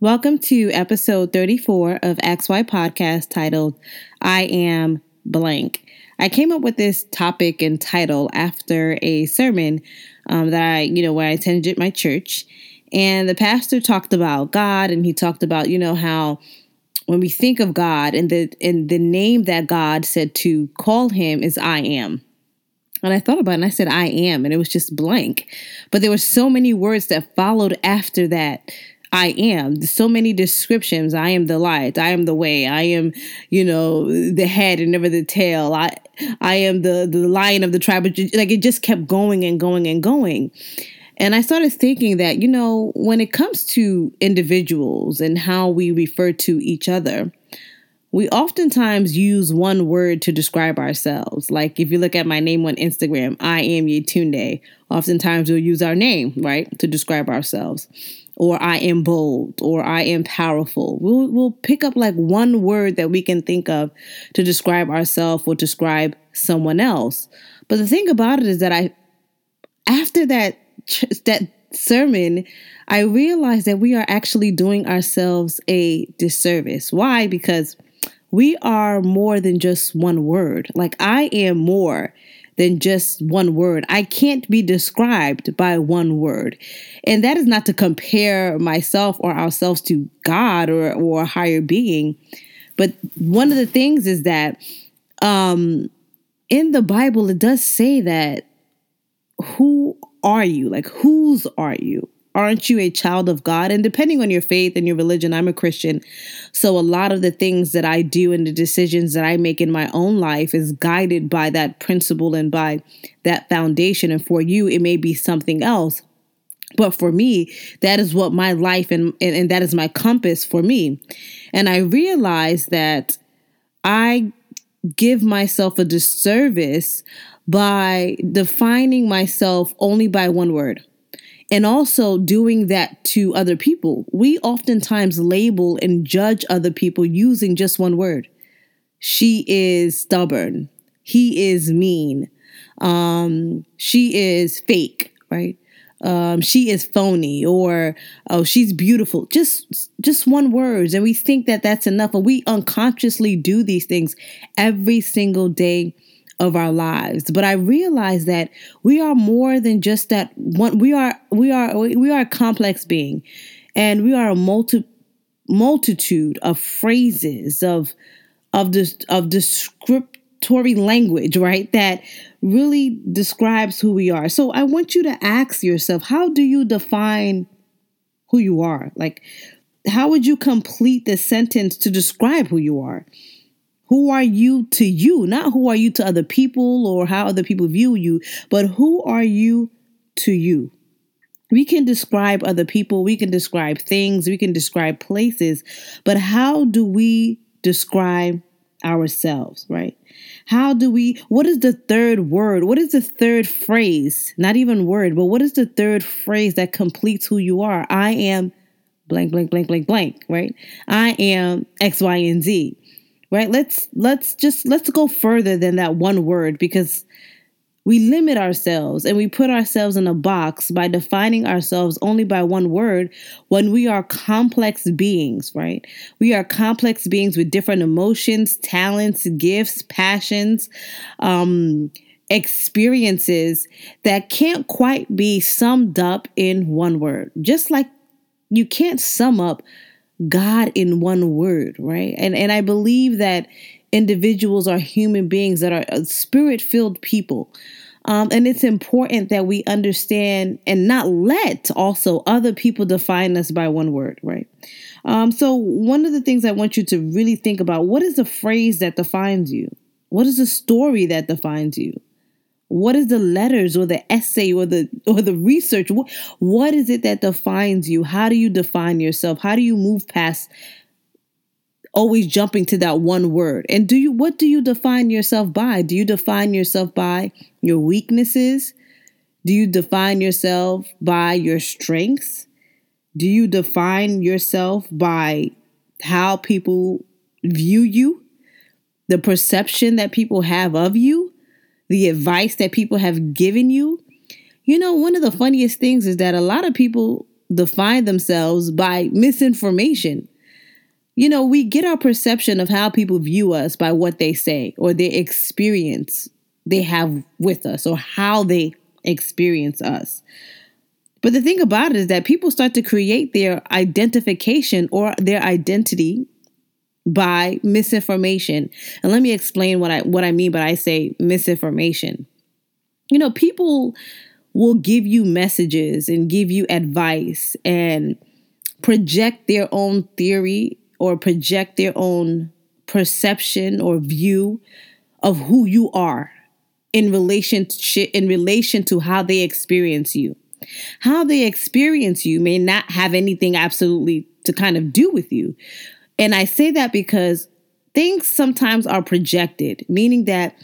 Welcome to episode 34 of XY Podcast titled I Am Blank. I came up with this topic and title after a sermon um, that I, you know, where I attended my church. And the pastor talked about God and he talked about, you know, how when we think of God and the and the name that God said to call him is I am. And I thought about it and I said I am and it was just blank. But there were so many words that followed after that I am. So many descriptions. I am the light. I am the way. I am, you know, the head and never the tail. I I am the the lion of the tribe. Like it just kept going and going and going. And I started thinking that, you know, when it comes to individuals and how we refer to each other, we oftentimes use one word to describe ourselves. Like if you look at my name on Instagram, I am Yetunde. Oftentimes we'll use our name, right, to describe ourselves or I am bold or I am powerful. We'll, we'll pick up like one word that we can think of to describe ourselves or describe someone else. But the thing about it is that I, after that, that sermon, I realized that we are actually doing ourselves a disservice. Why? Because we are more than just one word. Like I am more than just one word. I can't be described by one word. And that is not to compare myself or ourselves to God or, or a higher being. But one of the things is that um, in the Bible, it does say that who are you? Like, whose are you? Aren't you a child of God? And depending on your faith and your religion, I'm a Christian. So a lot of the things that I do and the decisions that I make in my own life is guided by that principle and by that foundation. And for you, it may be something else. But for me, that is what my life and, and, and that is my compass for me. And I realize that I give myself a disservice by defining myself only by one word and also doing that to other people. We oftentimes label and judge other people using just one word. She is stubborn. He is mean. Um, she is fake, right? Um, she is phony or oh she's beautiful just just one words and we think that that's enough and we unconsciously do these things every single day of our lives. But I realize that we are more than just that one we are we are we are a complex being and we are a multi multitude of phrases of of this of descriptory language, right? That really describes who we are. So I want you to ask yourself, how do you define who you are? Like how would you complete the sentence to describe who you are? Who are you to you? Not who are you to other people or how other people view you, but who are you to you? We can describe other people, we can describe things, we can describe places, but how do we describe ourselves, right? How do we, what is the third word? What is the third phrase? Not even word, but what is the third phrase that completes who you are? I am blank, blank, blank, blank, blank, right? I am X, Y, and Z right let's let's just let's go further than that one word because we limit ourselves and we put ourselves in a box by defining ourselves only by one word when we are complex beings, right? We are complex beings with different emotions, talents, gifts, passions, um, experiences that can't quite be summed up in one word. Just like you can't sum up God in one word, right? And and I believe that individuals are human beings that are uh, spirit filled people. Um, and it's important that we understand and not let also other people define us by one word, right? Um, so, one of the things I want you to really think about what is the phrase that defines you? What is the story that defines you? What is the letters or the essay or the or the research? What, what is it that defines you? How do you define yourself? How do you move past always jumping to that one word? And do you what do you define yourself by? Do you define yourself by your weaknesses? Do you define yourself by your strengths? Do you define yourself by how people view you? The perception that people have of you? The advice that people have given you. You know, one of the funniest things is that a lot of people define themselves by misinformation. You know, we get our perception of how people view us by what they say or their experience they have with us or how they experience us. But the thing about it is that people start to create their identification or their identity by misinformation. And let me explain what I what I mean by I say misinformation. You know, people will give you messages and give you advice and project their own theory or project their own perception or view of who you are in relation to, in relation to how they experience you. How they experience you may not have anything absolutely to kind of do with you. And I say that because things sometimes are projected, meaning that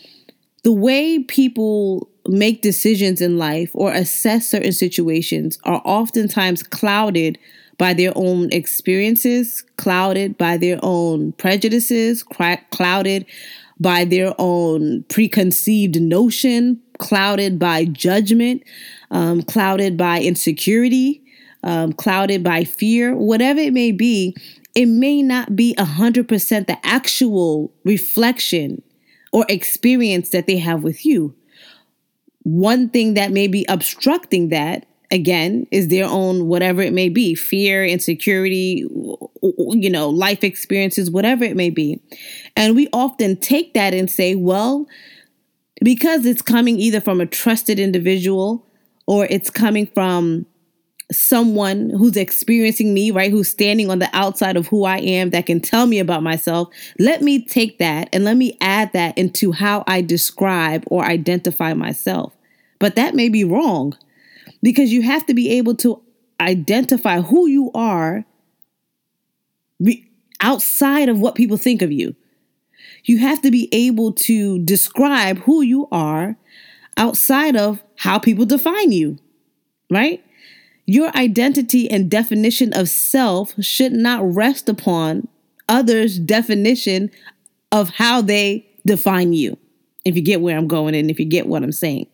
the way people make decisions in life or assess certain situations are oftentimes clouded by their own experiences, clouded by their own prejudices, clouded by their own preconceived notion, clouded by judgment, um, clouded by insecurity, um, clouded by fear, whatever it may be, it may not be 100% the actual reflection or experience that they have with you. One thing that may be obstructing that, again, is their own whatever it may be fear, insecurity, you know, life experiences, whatever it may be. And we often take that and say, well, because it's coming either from a trusted individual or it's coming from someone who's experiencing me, right? Who's standing on the outside of who I am that can tell me about myself. Let me take that and let me add that into how I describe or identify myself. But that may be wrong because you have to be able to identify who you are outside of what people think of you. You have to be able to describe who you are outside of how people define you, right? Your identity and definition of self should not rest upon others' definition of how they define you, if you get where I'm going and if you get what I'm saying.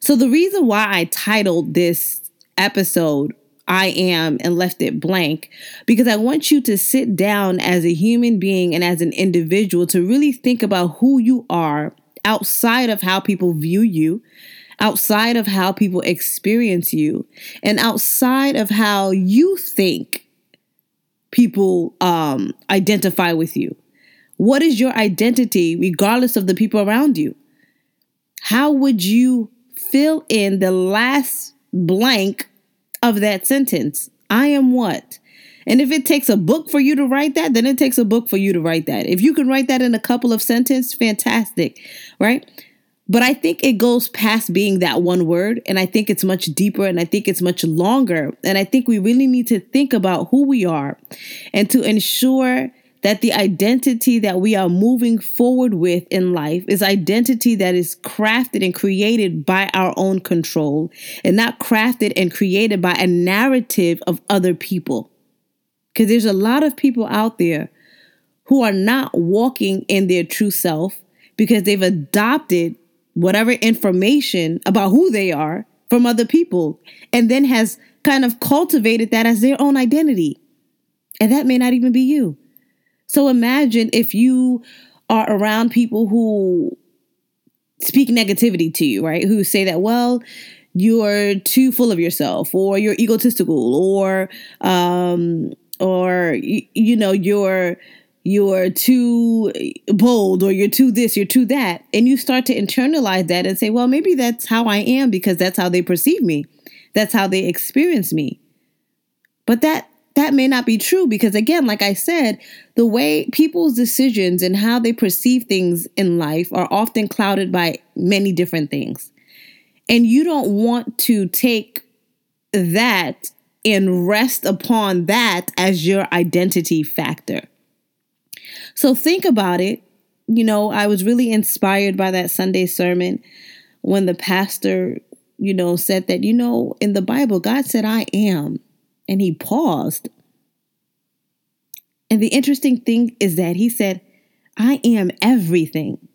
So, the reason why I titled this episode I am and left it blank because I want you to sit down as a human being and as an individual to really think about who you are outside of how people view you, outside of how people experience you, and outside of how you think people um, identify with you. What is your identity, regardless of the people around you? How would you fill in the last blank of that sentence. I am what? And if it takes a book for you to write that, then it takes a book for you to write that. If you can write that in a couple of sentences, fantastic, right? But I think it goes past being that one word. And I think it's much deeper and I think it's much longer. And I think we really need to think about who we are and to ensure that the identity that we are moving forward with in life is identity that is crafted and created by our own control and not crafted and created by a narrative of other people. Because there's a lot of people out there who are not walking in their true self because they've adopted whatever information about who they are from other people and then has kind of cultivated that as their own identity. And that may not even be you. So imagine if you are around people who speak negativity to you, right? Who say that, well, you're too full of yourself or you're egotistical or um or you know you're you're too bold or you're too this you're too that. And you start to internalize that and say well maybe that's how i am because that's how they perceive me. That's how they experience me. But that that may not be true because again like i said the way people's decisions and how they perceive things in life are often clouded by many different things. And you don't want to take that and rest upon that as your identity factor so think about it you know i was really inspired by that sunday sermon when the pastor you know said that you know in the bible god said i am and he paused. And the interesting thing is that he said, I am everything.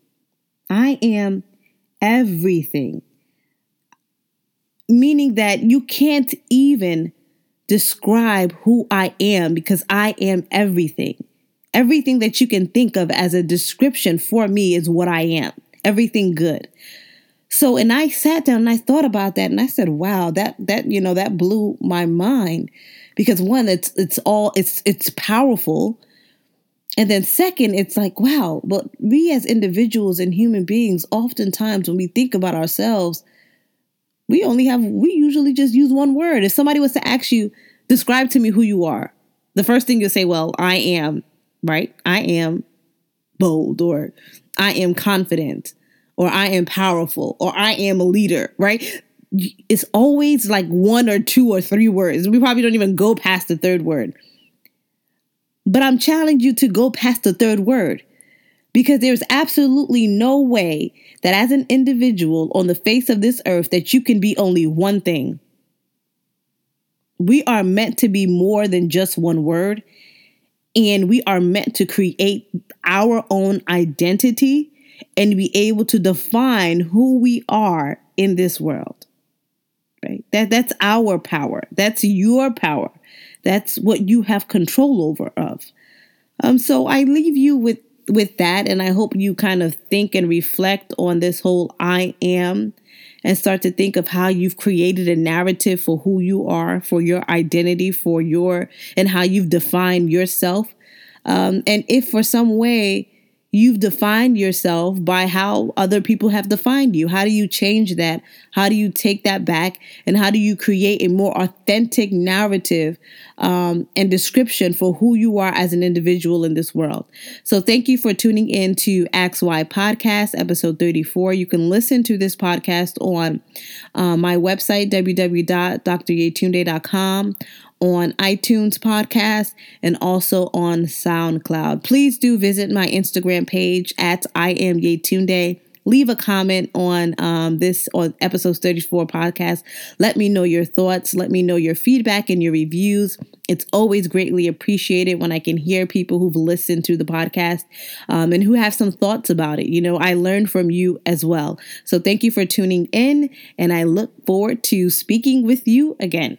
I am everything. Meaning that you can't even describe who I am because I am everything. Everything that you can think of as a description for me is what I am. Everything good. So, and I sat down and I thought about that and I said, wow, that, that, you know, that blew my mind because one, it's, it's all, it's, it's powerful. And then second, it's like, wow, but we as individuals and human beings, oftentimes when we think about ourselves, we only have, we usually just use one word. If somebody was to ask you, describe to me who you are, the first thing you'll say, well, I am, right? I am bold or I am confident or I am powerful or I am a leader, right? It's always like one or two or three words. We probably don't even go past the third word. But I'm challenging you to go past the third word because there's absolutely no way that as an individual on the face of this earth that you can be only one thing. We are meant to be more than just one word and we are meant to create our own identity and be able to define who we are in this world. Right? That that's our power. That's your power. That's what you have control over of. Um so I leave you with with that and I hope you kind of think and reflect on this whole I am and start to think of how you've created a narrative for who you are, for your identity, for your and how you've defined yourself. Um, and if for some way You've defined yourself by how other people have defined you. How do you change that? How do you take that back? And how do you create a more authentic narrative um, and description for who you are as an individual in this world? So, thank you for tuning in to Ask Why Podcast, episode 34. You can listen to this podcast on uh, my website, www.dryetunde.com on iTunes podcast and also on SoundCloud. Please do visit my Instagram page at I am Yetunde. Leave a comment on um, this or episode 34 podcast. Let me know your thoughts. Let me know your feedback and your reviews. It's always greatly appreciated when I can hear people who've listened to the podcast um, and who have some thoughts about it. You know, I learn from you as well. So thank you for tuning in, and I look forward to speaking with you again.